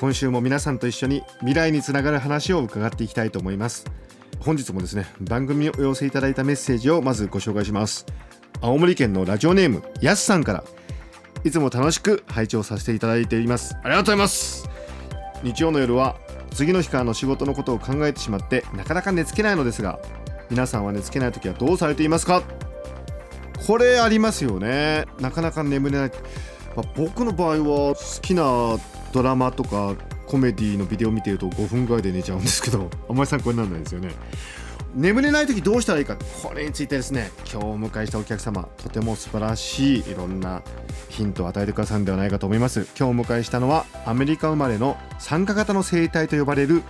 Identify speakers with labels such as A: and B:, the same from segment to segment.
A: 今週も皆さんと一緒に未来につながる話を伺っていきたいと思います。本日もですね番組にお寄せいただいたメッセージをまずご紹介します。青森県のラジオネームやすさんから。いつも楽しく拝聴させていただいています。ありがとうございます。日曜の夜は次の日からの仕事のことを考えてしまってなかなか寝つけないのですが皆さんは寝つけない時はどうされていますか？これありますよね。なかなか眠れない、まあ、僕の場合は好きなドラマとかコメディのビデオ見てると5分ぐらいで寝ちゃうんですけど あんまり参考にならないですよね。眠れない時どうしたらいいかこれについてですね今日お迎えしたお客様とても素晴らしいいろんなヒントを与えてくださるんではないかと思います。今日お迎えしたのはアメリカ生まれの参加型の生態と呼ばれる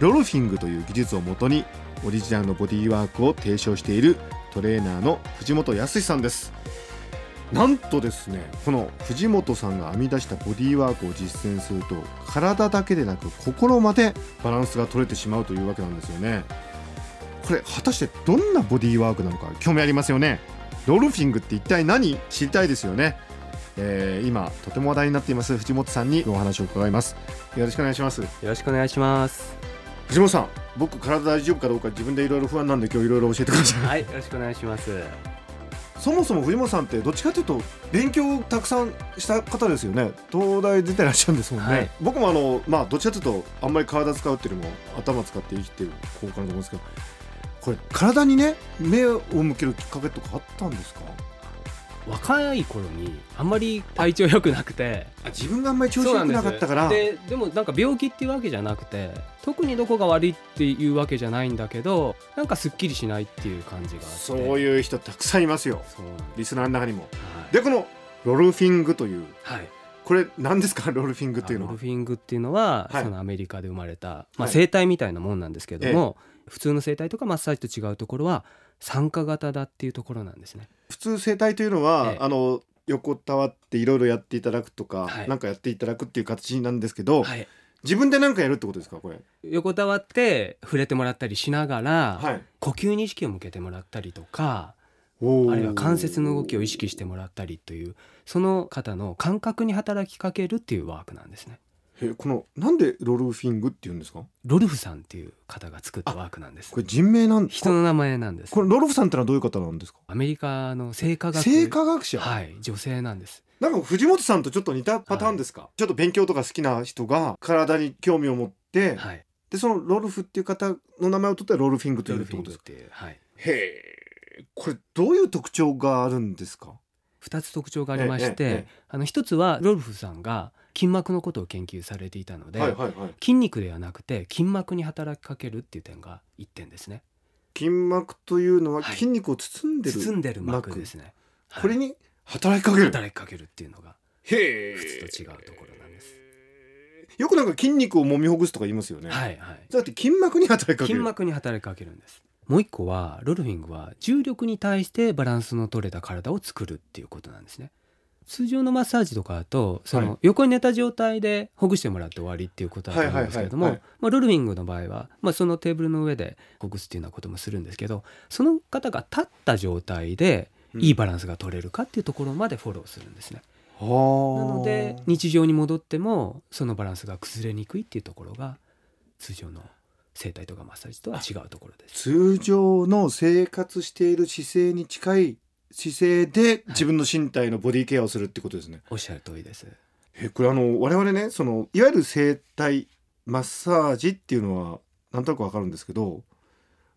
A: ロルフィングという技術をもとにオリジナルのボディーワークを提唱しているトレーナーの藤本康さんです。なんとですねこの藤本さんが編み出したボディーワークを実践すると体だけでなく心までバランスが取れてしまうというわけなんですよね。これ果たしてどんなボディーワークなのか興味ありますよね。ロルフィングって一体何？知りたいですよね。えー、今とても話題になっています藤本さんにお話を伺います。よろしくお願いします。よ
B: ろしくお願いします。
A: 藤本さん僕体大丈夫かどうか自分でいろいろ不安なんで今日いろいろ教えてください。
B: はいよろしくお願いします
A: そもそも藤本さんってどっちかというと勉強をたくさんした方ですよね。東大出てらっしゃるんですもんね、はい、僕もあのまあどっちかというとあんまり体使うっていうよりも頭使って生きてる方かなと思うんですけどこれ体にね目を向けるきっかけとかあったんですか？
B: 若い頃にあんまり体調良くなくて。
A: あ自分があんまり調子良くなかったから。
B: ででもなんか病気っていうわけじゃなくて特にどこが悪いっていうわけじゃないんだけどなんかすっきりしないっていう感じが
A: そういう人たくさんいますよ。リスナーの中にも、はい、でこのロルフィングという、はい、これ何ですか？ロルフィングっていうのは。
B: ロルフィングっていうのは、はい、そのアメリカで生まれた、まあ、生態みたいなもんなんですけども、普通の生態とかマッサージと違うところは参加型だっていうところなんですね。
A: 普通整体というのは、ええ、あの横たわっていろいろやっていただくとか、はい、なんかやっていただくっていう形なんですけど、はい、自分で何かやるってことですかこれ？
B: 横たわって触れてもらったりしながら、はい、呼吸に意識を向けてもらったりとかあるいは関節の動きを意識してもらったりというその方の感覚に働きかけるっていうワークなんですね。
A: えこのなんでロルフィングっていうんですか？
B: ロルフさんっていう方が作ったワークなんです。
A: これ人名なん
B: 人の名前なんです。
A: これロルフさんってのはどういう方なんですか？
B: アメリカの生化学
A: 生化学者？
B: はい女性なんです。
A: なんか藤本さんとちょっと似たパターンですか、はい、ちょっと勉強とか好きな人が体に興味を持って、はい、でそのロルフっていう方の名前を取ってロルフィングというってことで。すかはい、へえこれどういう特徴があるんですか
B: ？2つ特徴がありまして、えええ、あの1つはロルフさんが筋膜のことを研究されていたので、筋肉ではなくて筋膜に働きかけるっていう点が1点ですね。
A: 筋膜というのは筋肉を包んでる、
B: はい、包んでる膜ですね、
A: はい、これに働きかける。
B: 働きかけるっていうのがへ普通と違うところなんです。
A: よくなんか筋肉を揉みほぐすとか言いますよね。はいはい。だって筋膜に働きかける。
B: 筋膜に働きかけるんです。もう一個はロルフィングは重力に対してバランスの取れた体を作るっていうことなんですね通常のマッサージとかだとその横に寝た状態でほぐしてもらって終わりっていうことだと思うんですけれどもロルフィングの場合は、まあ、そのテーブルの上でほぐすっていうようなこともするんですけどその方が立った状態でいいバランスが取れるかっていうところまでフォローするんですね。なので日常に戻ってもそのバランスが崩れにくいっていうところが通常の整体とかマッサージとは違うところです。
A: 通常の生活している姿勢に近い姿勢で自分の身体のボディケアをするってことですね。
B: おっしゃる通りです。
A: えこれあの我々ねそのいわゆる整体マッサージっていうのはなんとなくわかるんですけど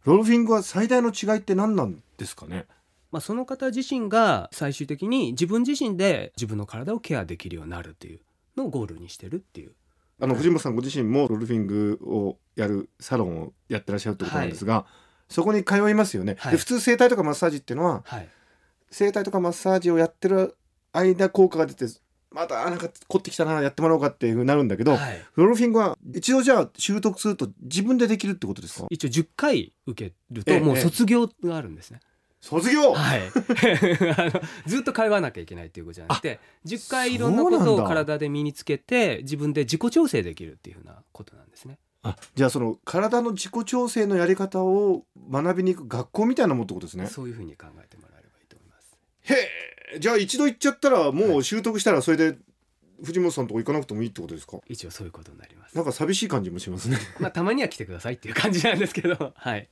A: ロルフィングは最大の違いって何なんですかね？
B: まあ、その方自身が最終的に自分自身で自分の体をケアできるようになるっていうのをゴールにしてるっていう。
A: あの藤本さんご自身もロルフィングをやるサロンをやってらっしゃるってことなんですが、はい、そこに通いますよね、はい、で普通整体とかマッサージっていうのは、はい、整体とかマッサージをやってる間効果が出てまたなんか凝ってきたなやってもらおうかっていうふうになるんだけど、
B: はい。
A: ロルフィングは一度じゃあ習得すると自分でできるってことですか？
B: 一応10回受ける
A: ええ
B: ともう卒業があるんですね。
A: 卒業？
B: はい、あのずっと通わなきゃいけないっていうことじゃなくて10回いろんなことを体で身につけて自分で自己調整できるっていうふうなことなんですね。
A: あじゃあその体の自己調整のやり方を学びに行く学校みたいなもんってことですね。
B: そういうふうに考えてもら
A: へえじゃあ一度行っちゃったらもう習得したらそれで藤本さんとこ行かなくてもいいってことですか？
B: 一応そういうことになります。
A: なん。か寂しい感じもしますね。
B: まあたまには来てくださいっていう感じなんですけど、はい。
A: へ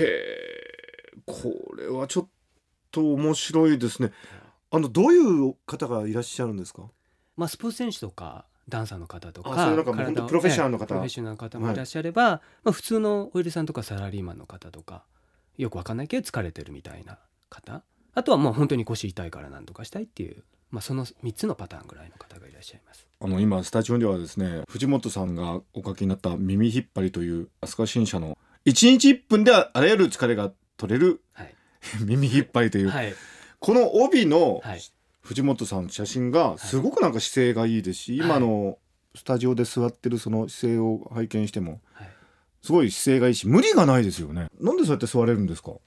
A: えこれはちょっと面白いですね。あのどういう方がいらっしゃるんですか？
B: まあスポーツ選手とかダンサーの方とか
A: あそういうなんか本当プロフェッショナルの方。
B: ええプロフェッショナルの方もいらっしゃれば、まあ普通のお医者さんとかサラリーマンの方とかよくわかんないけど疲れてるみたいな方あとはもう本当に腰痛いから何とかしたいっていう、まあ、その3つのパターンぐらいの方がいらっしゃいます。
A: あの今スタジオにはですね藤本さんがお書きになった耳引っ張りという飛鳥新社の1日1分であらゆる疲れが取れる
B: はい、
A: 耳引っ張りという、
B: はい。
A: この帯の
B: はい。
A: 藤本さんの写真がすごくなんか姿勢がいいですし、今のスタジオで座ってるその姿勢を拝見しても
B: はい。
A: すごい姿勢がいいし無理がないですよね。なんでそうやって座れるんですか？
B: あ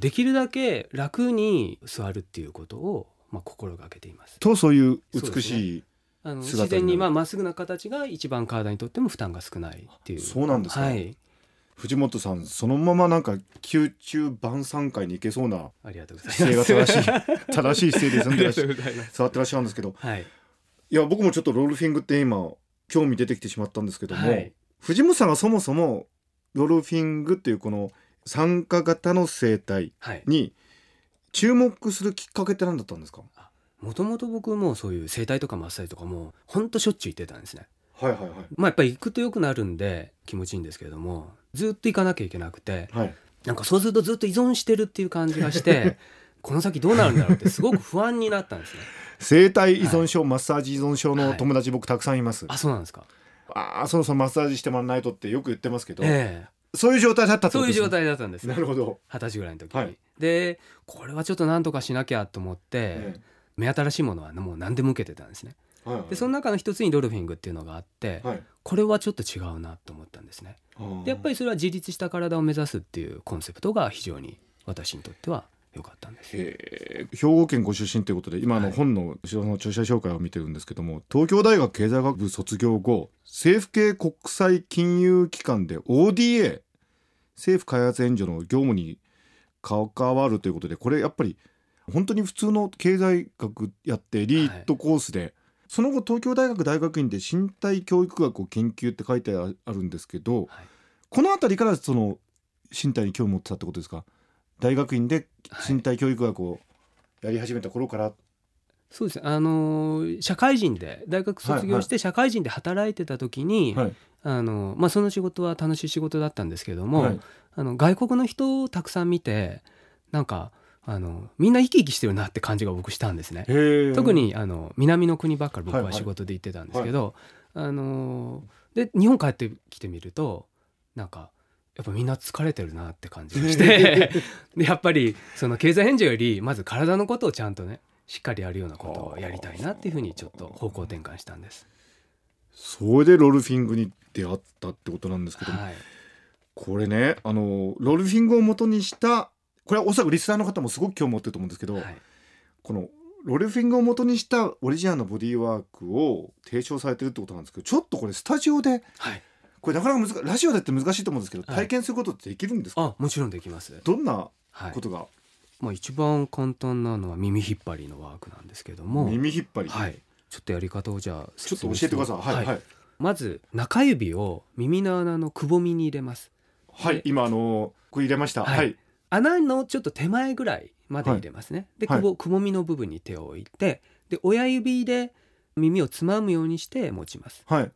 B: できるだけ楽に座るっていうことを、まあ、心がけています。
A: とそういう美しい
B: あの自然にまあまっすぐな形が一番体にとっても負担が少ないっていう。
A: そうなんですか
B: はい、
A: 藤本さんそのままなんか宮中晩餐会に行けそうな
B: ありがとうございます。
A: 姿勢が正しい 正しい姿勢で住んでらっしゃ
B: ありがとうございます。
A: 座ってらっしゃるんですけど
B: はい。
A: いや僕もちょっとロールフィングって今興味出てきてしまったんですけども、
B: はい
A: 藤本さんがそもそもロールフィングっていうこの参加型の生態
B: はい。
A: に注目するきっかけって何だったんですか？
B: もともと僕もそういう整体とかマッサージとかもほんとしょっちゅう行ってたんですね。
A: はいはい
B: まあやっぱり行くと良くなるんで気持ちいいんですけれどもずっと行かなきゃいけなくて
A: はいはい
B: なんかそうするとずっと依存してるっていう感じがして この先どうなるんだろうってすごく不安になったんですね。
A: 生体依存症、マッサージ依存症の友達僕たくさんいます、
B: あそうなんですか。
A: ああそろそろマッサージしてもらわないとってよく言ってますけど、
B: え
A: そういう状態だった
B: えそういう状態だったんです。ね
A: なるほど、
B: 二十歳ぐらいの時に。
A: はい。
B: でこれはちょっと何とかしなきゃと思って、
A: え
B: 目新しいものはもう何でも受けてたんですね。
A: えはいはい。
B: でその中の一つにドルフィングっていうのがあって、
A: はい。
B: これはちょっと違うなと思ったんですね。でやっぱりそれは自立した体を目指すっていうコンセプトが非常に私にとっては良かったんです。
A: 兵庫県ご出身ということで今あの本の後ろの著者紹介を見てるんですけども東京大学経済学部卒業後政府系国際金融機関で ODA 政府開発援助の業務に関わるということでこれやっぱり本当に普通の経済学やってエリートコースで、その後東京大学大学院で身体教育学を研究って書いてあるんですけど、
B: はい。
A: この辺りからその身体に興味持ってたってことですか？大学院で
B: はい。
A: 身体教育学をやり始めた頃から、
B: そうですね。あのー社会人で大学卒業して社会人で働いてた時に、
A: はい。
B: あのまあ、その仕事は楽しい仕事だったんですけども、
A: はい。
B: あの外国の人をたくさん見てなんかあのみんな生き生きしてるなって感じが僕したんですね。特にあの南の国ばっかり僕
A: はい。は
B: はい仕事で行ってたんですけど、あので日本帰ってきてみるとなんかやっぱみんな疲れてるなって感じがして。でやっぱりその経済援助よりまず体のことをちゃんとねしっかりやるようなことをやりたいなっていうふうにちょっと方向転換したんです。
A: それでロルフィングに出会ったってことなんですけども、
B: はい、
A: これねあのロルフィングを元にしたこれはおそらくリスナーの方もすごく興味持ってると思うんですけど、
B: はい。
A: このロルフィングを元にしたオリジナルのボディーワークを提唱されてるってことなんですけどちょっとこれスタジオで
B: はい、
A: これなかなか難しいラジオでって難しいと思うんですけど、
B: はい。
A: 体験することってできるんですか？
B: あもちろんできます。
A: どんな
B: はい
A: ことが、
B: まあ、一番簡単なのは耳引っ張りのワークなんですけども、
A: 耳引っ張り、
B: はい、ちょっとやり方をじゃあ
A: ちょっと教えてください。はいはい、はい。
B: まず中指を耳の穴のくぼみに入れます。で
A: 今あのこれ入れました。
B: はい。
A: はい。
B: 穴のちょっと手前ぐらいまで入れますね、で
A: はい。
B: くぼくぼみの部分に手を置いてで親指で耳をつまむようにして持ちます。
A: はい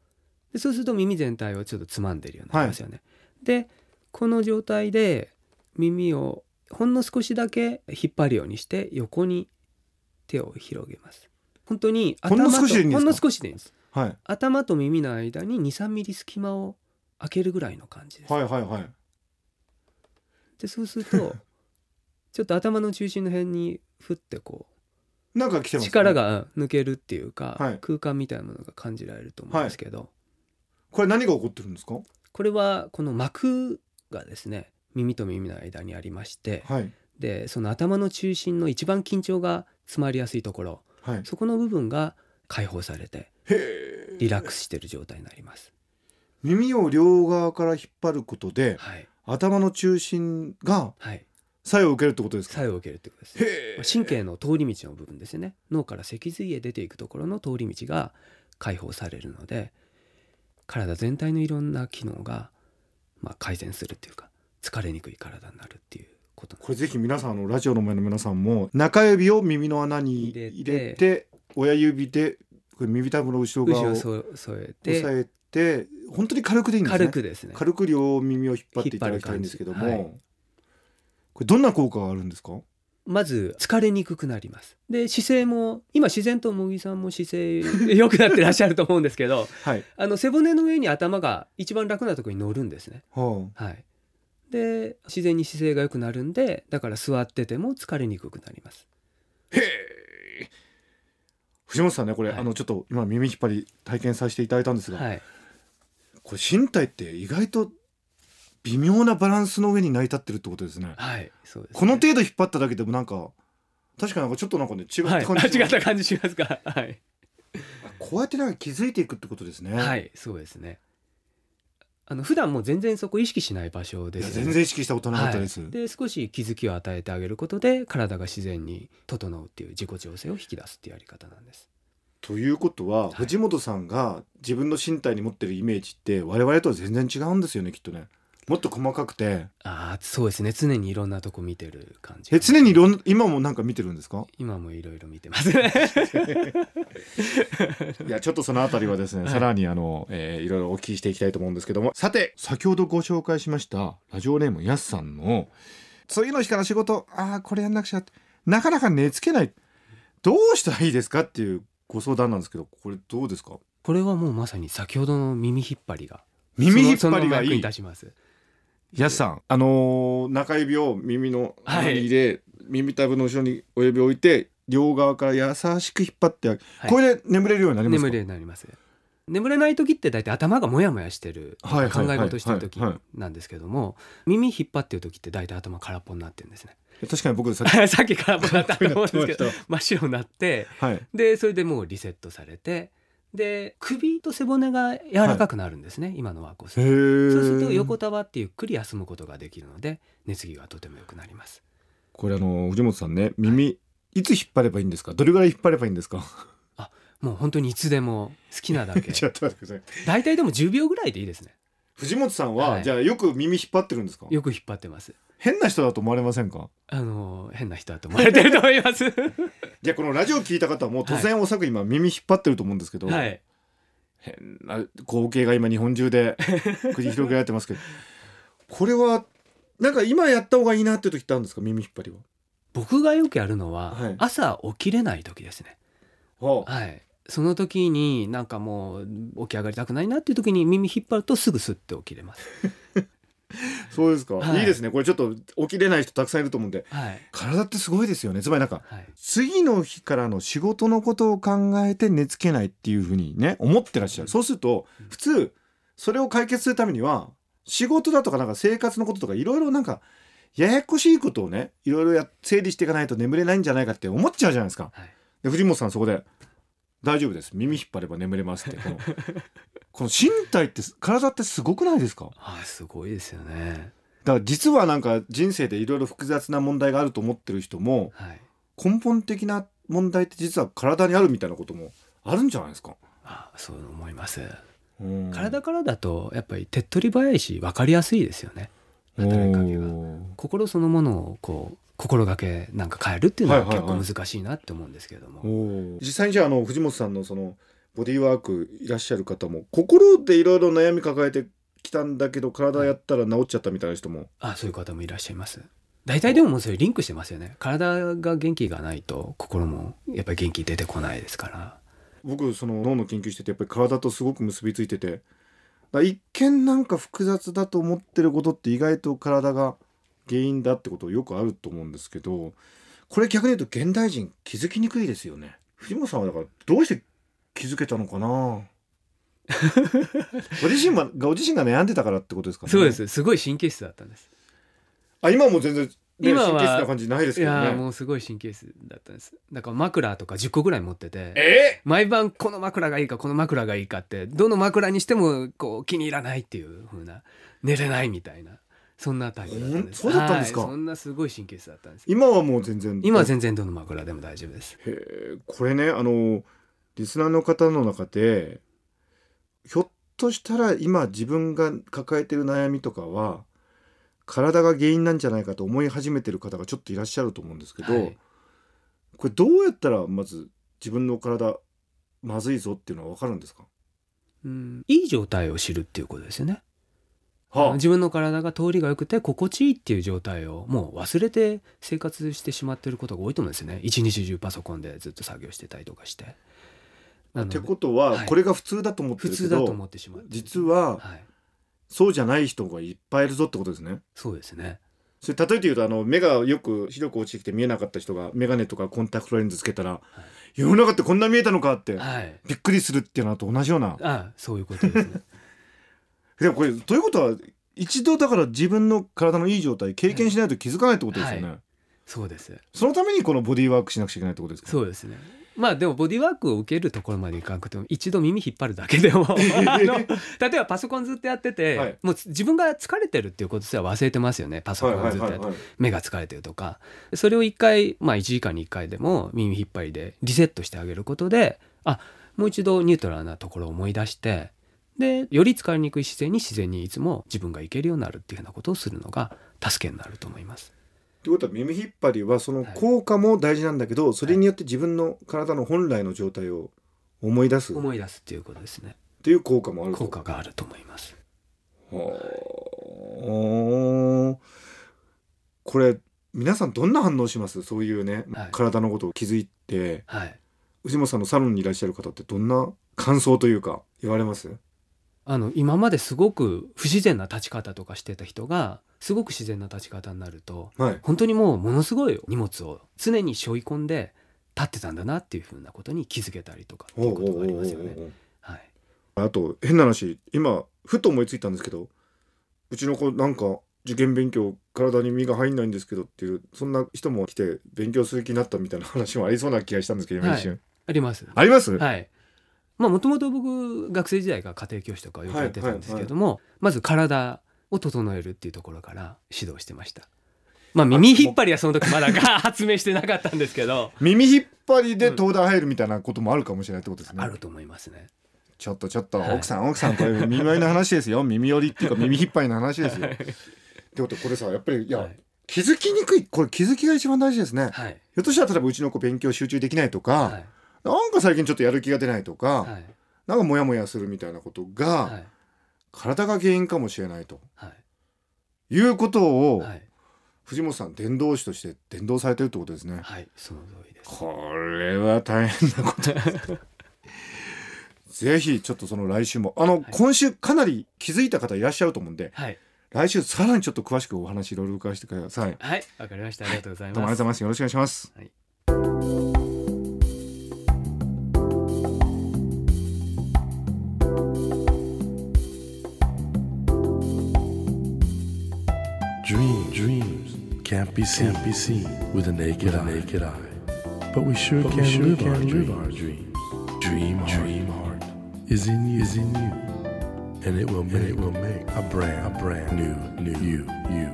B: でそうすると耳全体をちょっとつまんでるようになりますよね、でこの状態で耳をほんの少しだけ引っ張るようにして横に手を広げます。本当に
A: ほんの
B: 頭と
A: 少しでいいんですか？
B: ほんの少しでいいんです。
A: はい。
B: 頭と耳の間に23ミリ隙間を開けるぐらいの感じです、
A: はいはいはい。
B: でそうすると ちょっと頭の中心の辺にふってこう
A: なんか来てます、ね、
B: 力がうん抜けるっていうか、
A: はい。
B: 空間みたいなものが感じられると思うんですけど、
A: これ何が起こってるんですか？
B: これはこの膜がですね耳と耳の間にありまして
A: はい。
B: でその頭の中心の一番緊張が詰まりやすいところ
A: はい。
B: そこの部分が解放されてリラックスしてる状態になります。
A: 耳を両側から引っ張ることで
B: はい、
A: 頭の中心が
B: はい、
A: 作用を受けるってことですか？
B: 作用を受けるってことです。神経の通り道の部分ですよね。脳から脊髄へ出ていくところの通り道が解放されるので体全体のいろんな機能が、まあ、改善するっていうか疲れにくい体になるっていうこと
A: これぜひ皆さんあのラジオの前の皆さんも中指を耳の穴に入れ
B: 入
A: て親指でこれ耳たぶの後ろ
B: 後
A: 側を
B: 添えて
A: 押さえて本当に軽くでいいんですね。
B: 軽くですね。
A: 軽く両耳を引っ張っていただきたいんですけども、これどんな効果があるんですか？
B: まず疲れにくくなります。で姿勢も今自然と茂木さんも姿勢 良くなってらっしゃると思うんですけど
A: はい、
B: あの背骨の上に頭が一番楽なところに乗るんですね。
A: は
B: はい、で自然に姿勢が良くなるんでだから座ってても疲れにくくなります。
A: あ、へえ。藤本さんねこれ、
B: はい。
A: あのちょっと今耳引っ張り体験させていただいたんですが、
B: はい。
A: これ身体って意外と微妙なバランスの上に成り立ってるってことですね。
B: はいそうですね、
A: この程度引っ張っただけでもなんか確かなんかちょっとなんかね違った
B: はい、
A: 感じ、
B: あ違った感じしますか？はい、
A: こうやってなんか気づいていくってことですね、
B: はい、そうですね。あの普段もう全然そこ意識しない場所です。よね
A: 全然意識したことなかったです、
B: はい、で少し気づきを与えてあげることで体が自然に整うっていう自己調整を引き出すっていうやり方なんです。
A: ということは、
B: い。
A: 藤本さんが自分の身体に持ってるイメージって我々とは全然違うんですよねきっとねもっと細かくて。
B: ああそうですね。常にいろんなとこ見てる感じ。
A: え常にいろん今もなんか見てるんですか？
B: 今もいろいろ見てます。ね
A: いやちょっとそのあたりはですね、
B: はい。
A: さらにあの、えーいろいろお聞きしていきたいと思うんですけども。さて先ほどご紹介しましたラジオネームやすさんの次の日から仕事ああこれやんなくちゃってなかなか寝つけない。どうしたらいいですかっていうご相談なんですけどこれどうですか？
B: これはもうまさに先ほどの耳引っ張りが
A: 耳引っ張りがいい。
B: その役に立ちます
A: やすさん。あのー中指を耳の穴に入れ、耳たぶの後ろに親指を置いて両側から優しく引っ張って、これで眠れるようになりますか？
B: 眠れるようになります。眠れない時って大体頭がモヤモヤしてる
A: はいはい
B: 考え事してる時
A: はいはい
B: なんですけども耳引っ張ってる時って大体頭空っぽになってるんですね。
A: 確かに僕さっき
B: さっき空っぽだったと思うんですけど 真っ白になって
A: はい。
B: でそれでもうリセットされてで首と背骨が柔らかくなるんですね、今のワークをす
A: へ
B: る
A: え
B: そうすると横たわってゆっくり休むことができるので寝つきがとても良くなります。
A: これあの藤本さんね耳、い、つ引っ張ればいいんですか？どれぐらい引っ張ればいいんですか？
B: もう本当にいつでも好きなだけ。大体でも10秒ぐらいでいいですね
A: 藤本さんは、
B: はい。
A: じゃあよく耳引っ張ってるんですか？
B: よく引っ張ってます。
A: 変な人だと思われませんか？
B: あの変な人だと思われてると思います。
A: じゃあこのラジオ聞いた方はもう突然おそらく今耳引っ張ってると思うんですけど、
B: はい。
A: 変な光景が今日本中で 繰り広げられてますけど。これはなんか今やった方がいいなっていう時ってあるんですか？耳引っ張りは。
B: 僕がよくやるのは、
A: はい。
B: 朝起きれない時ですね。
A: は
B: はいその時になんかもう起き上がりたくないなっていう時に耳引っ張るとすぐスッて起きれます。
A: そうですか、
B: はい。
A: い、いですね。これちょっと起きれない人たくさんいると思うんで。
B: はい。
A: 体ってすごいですよね。つまりなんか
B: はい。
A: 次の日からの仕事のことを考えて寝つけないっていうふうにね思ってらっしゃる。そうすると普通それを解決するためには仕事だとかなんか生活のこととかいろいろなんかややこしいことをねいろいろや整理していかないと眠れないんじゃないかって思っちゃうじゃないですか。
B: はい。
A: で藤本さんそこで「大丈夫です。耳引っ張れば眠れます」って。この この身体って体ってすごくないですか？
B: はいすごいですよね。
A: だから実はなんか人生でいろいろ複雑な問題があると思ってる人も
B: はい。
A: 根本的な問題って実は体にあるみたいなこともあるんじゃないですか？
B: あそう思います。
A: うん。
B: 体からだとやっぱり手っ取り早いし分かりやすいですよね。働きかけが心そのものをこう心がけなんか変えるっていうのは結
A: はいはいはい。
B: 構難しいなって思うんですけれども、
A: おー。実際にじゃああの藤本さんのそのボディーワークいらっしゃる方も心でいろいろ悩み抱えてきたんだけど体やったら治っちゃったみたいな人も、
B: あそういう方もいらっしゃいます。大体でももうそれリンクしてますよね。体が元気がないと心もやっぱり元気出てこないですから。
A: 僕その脳の研究しててやっぱり体とすごく結びついてて一見なんか複雑だと思ってることって意外と体が原因だってことよくあると思うんですけどこれ逆に言うと現代人気づきにくいですよね。藤本さんはだからどうして気づけたのかな？ご自身はご自身が悩んでたからってことですかね？
B: そうです。すごい神経質だったんです。
A: あ今はもう全然、ね、
B: 今は
A: 神経質な感じないです
B: い
A: けどね。
B: やーもうすごい神経質だったんです。だから枕とか10個ぐらい持ってて
A: え？
B: 毎晩この枕がいいかこの枕がいいかってどの枕にしてもこう気に入らないっていう風な寝れないみたいなそんなタイプだったんです。
A: そうだったんですか？
B: はいそんなすごい神経質だったんです
A: 今はもう全然。
B: 今は全然どの枕でも大丈夫です。
A: へえこれねあのリスナーの方の中でひょっとしたら今自分が抱えてる悩みとかは体が原因なんじゃないかと思い始めてる方がちょっといらっしゃると思うんですけど、
B: はい。
A: これどうやったらまず自分の体まずいぞっていうのは分かるんですか、
B: うんいい状態を知るっていうことですよね。
A: は
B: 自分の体が通りが良くて心地いいっていう状態をもう忘れて生活してしまってることが多いと思うんですよね。一日中パソコンでずっと作業してたりとかして。
A: ってことは
B: はい。
A: これが普通だと思ってるけど、
B: 普通だと思ってしまう
A: 実は
B: はい。
A: そうじゃない人がいっぱいいるぞってことですね。
B: そうですね。
A: それ例えて言うとあの目がよく視力落ちてきて見えなかった人が眼鏡とかコンタクトレンズつけたら、世の中ってこんな見えたのかって
B: はい。
A: びっくりするっていうのと同じような。
B: あそういうことですね
A: でもこれということは一度だから自分の体のいい状態経験しないと気づかないってことですよね、
B: はそうです。
A: そのためにこのボディーワークしなくちゃいけないってことですか？
B: そうですね。まあでもボディワークを受けるところまでいかなくても一度耳引っ張るだけでも 例えばパソコンずっとやってて、
A: はい。
B: もう自分が疲れてるっていうことすら忘れてますよね。パソ
A: はい
B: コンずっとやって、
A: はいはいはい
B: 目が疲れてるとか。それを一回まあ1時間に1回でも耳引っ張りでリセットしてあげることであもう一度ニュートラルなところを思い出してでより疲れにくい姿勢に自然にいつも自分がいけるようになるっていうようなことをするのが助けになると思います。
A: ってことは耳引っ張りはその効果も大事なんだけど、それによって自分の体の本来の状態を思い出す。っ
B: 思い出すっていうことですね。
A: ていう効果もあると
B: 効果があると思います。
A: はあ。これ皆さんどんな反応します？そういうね、
B: はい。
A: 体のことを気づいて。
B: はい。
A: 藤本さんのサロンにいらっしゃる方ってどんな感想というか言われます？
B: あの今まですごく不自然な立ち方とかしてた人がすごく自然な立ち方になると
A: はい。
B: 本当にもうものすごい荷物を常に背負い込んで立ってたんだなっていうふうなことに気づけたりとかっていうことがありますよね。はい、
A: あと変な話今ふと思いついたんですけどうちの子なんか受験勉強体に身が入んないんですけどっていうそんな人も来て勉強する気になったみたいな話もありそうな気がしたんですけど今
B: はい。
A: 一瞬、
B: あります。
A: あります、
B: はい。まあもともと僕学生時代が家庭教師とかをよくやってたんですけれども、まず体を整えるっていうところから指導してました。まあ耳引っ張りはその時まだ 発明してなかったんですけど、
A: 耳引っ張りで東大入るみたいなこともあるかもしれないってことですね、
B: あると思いますね。
A: ちょっとちょっと、
B: はい。
A: 奥さん奥さんこれ耳寄りの話ですよ。耳寄りっていうか耳引っ張りの話ですよ。ってことこれさやっぱりいや、
B: はい。
A: 気づきにくいこれ気づきが一番大事ですね、
B: はい。
A: ひょっとしたら例えばうちの子勉強集中できないとか、
B: はい。
A: なんか最近ちょっとやる気が出ないとか、
B: はい。
A: なんかモヤモヤするみたいなことが、
B: はい。
A: 体が原因かもしれないと
B: はい。
A: いうことを、
B: はい。
A: 藤本さん伝道師として伝道されてるってことですね、
B: はい。その通りです。
A: これは大変なこと ぜひちょっとその来週もあの、今週かなり気づいた方いらっしゃると思うんで
B: はい。
A: 来週さらにちょっと詳しくお話いろいろ伺わせてください
B: はい。わかりました。ありがとうござい
A: どうもありがとうござい
B: ます。
A: ますよろしくお願いします、
B: はい
C: can't be seen, can't be seen with a naked, eye. naked eye. But we sure can, sure live, our live our dreams. Dream, heart, dream heart is in you, is in you, and it will make, it will make a brand, a brand new, new you, you.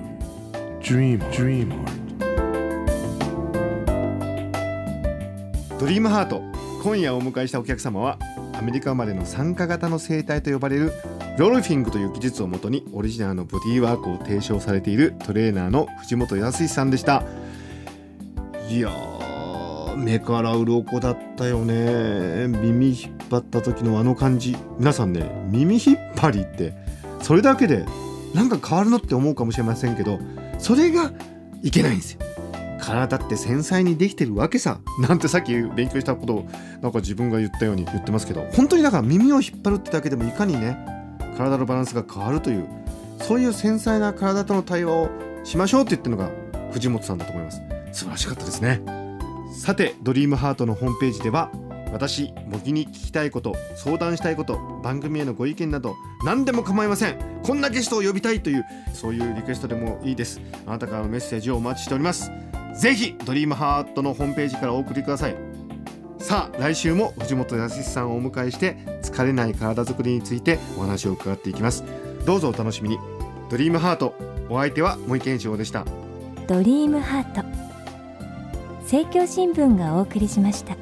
C: Dream, dream heart.
A: ドリームハート今夜お迎えしたお客様はアメリカ生まれの参加型の生態と呼ばれるロルフィングという技術をもとにオリジナルのボディーワークを提唱されているトレーナーの藤本康さんでした。いやー目から鱗だったよね。耳引っ張った時のあの感じ。皆さんね耳引っ張りってそれだけでなんか変わるのって思うかもしれませんけどそれがいけないんですよ。体って繊細にできてるわけさ。なんてさっき勉強したことをなんか自分が言ったように言ってますけど本当にだから耳を引っ張るってだけでもいかにね体のバランスが変わるというそういう繊細な体との対話をしましょうって言ってるのが藤本さんだと思います。素晴らしかったですね。さてドリームハートのホームページでは私模擬に聞きたいこと相談したいこと番組へのご意見など何でも構いません。こんなゲストを呼びたいというそういうリクエストでもいいです。あなたからのメッセージをお待ちしております。ぜひドリームハートのホームページからお送りください。さあ来週も藤本康さんをお迎えして疲れない体づくりについてお話を伺っていきます。どうぞお楽しみに。ドリームハートお相手は森健一郎でした。
D: ドリームハート。政教新聞がお送りしました。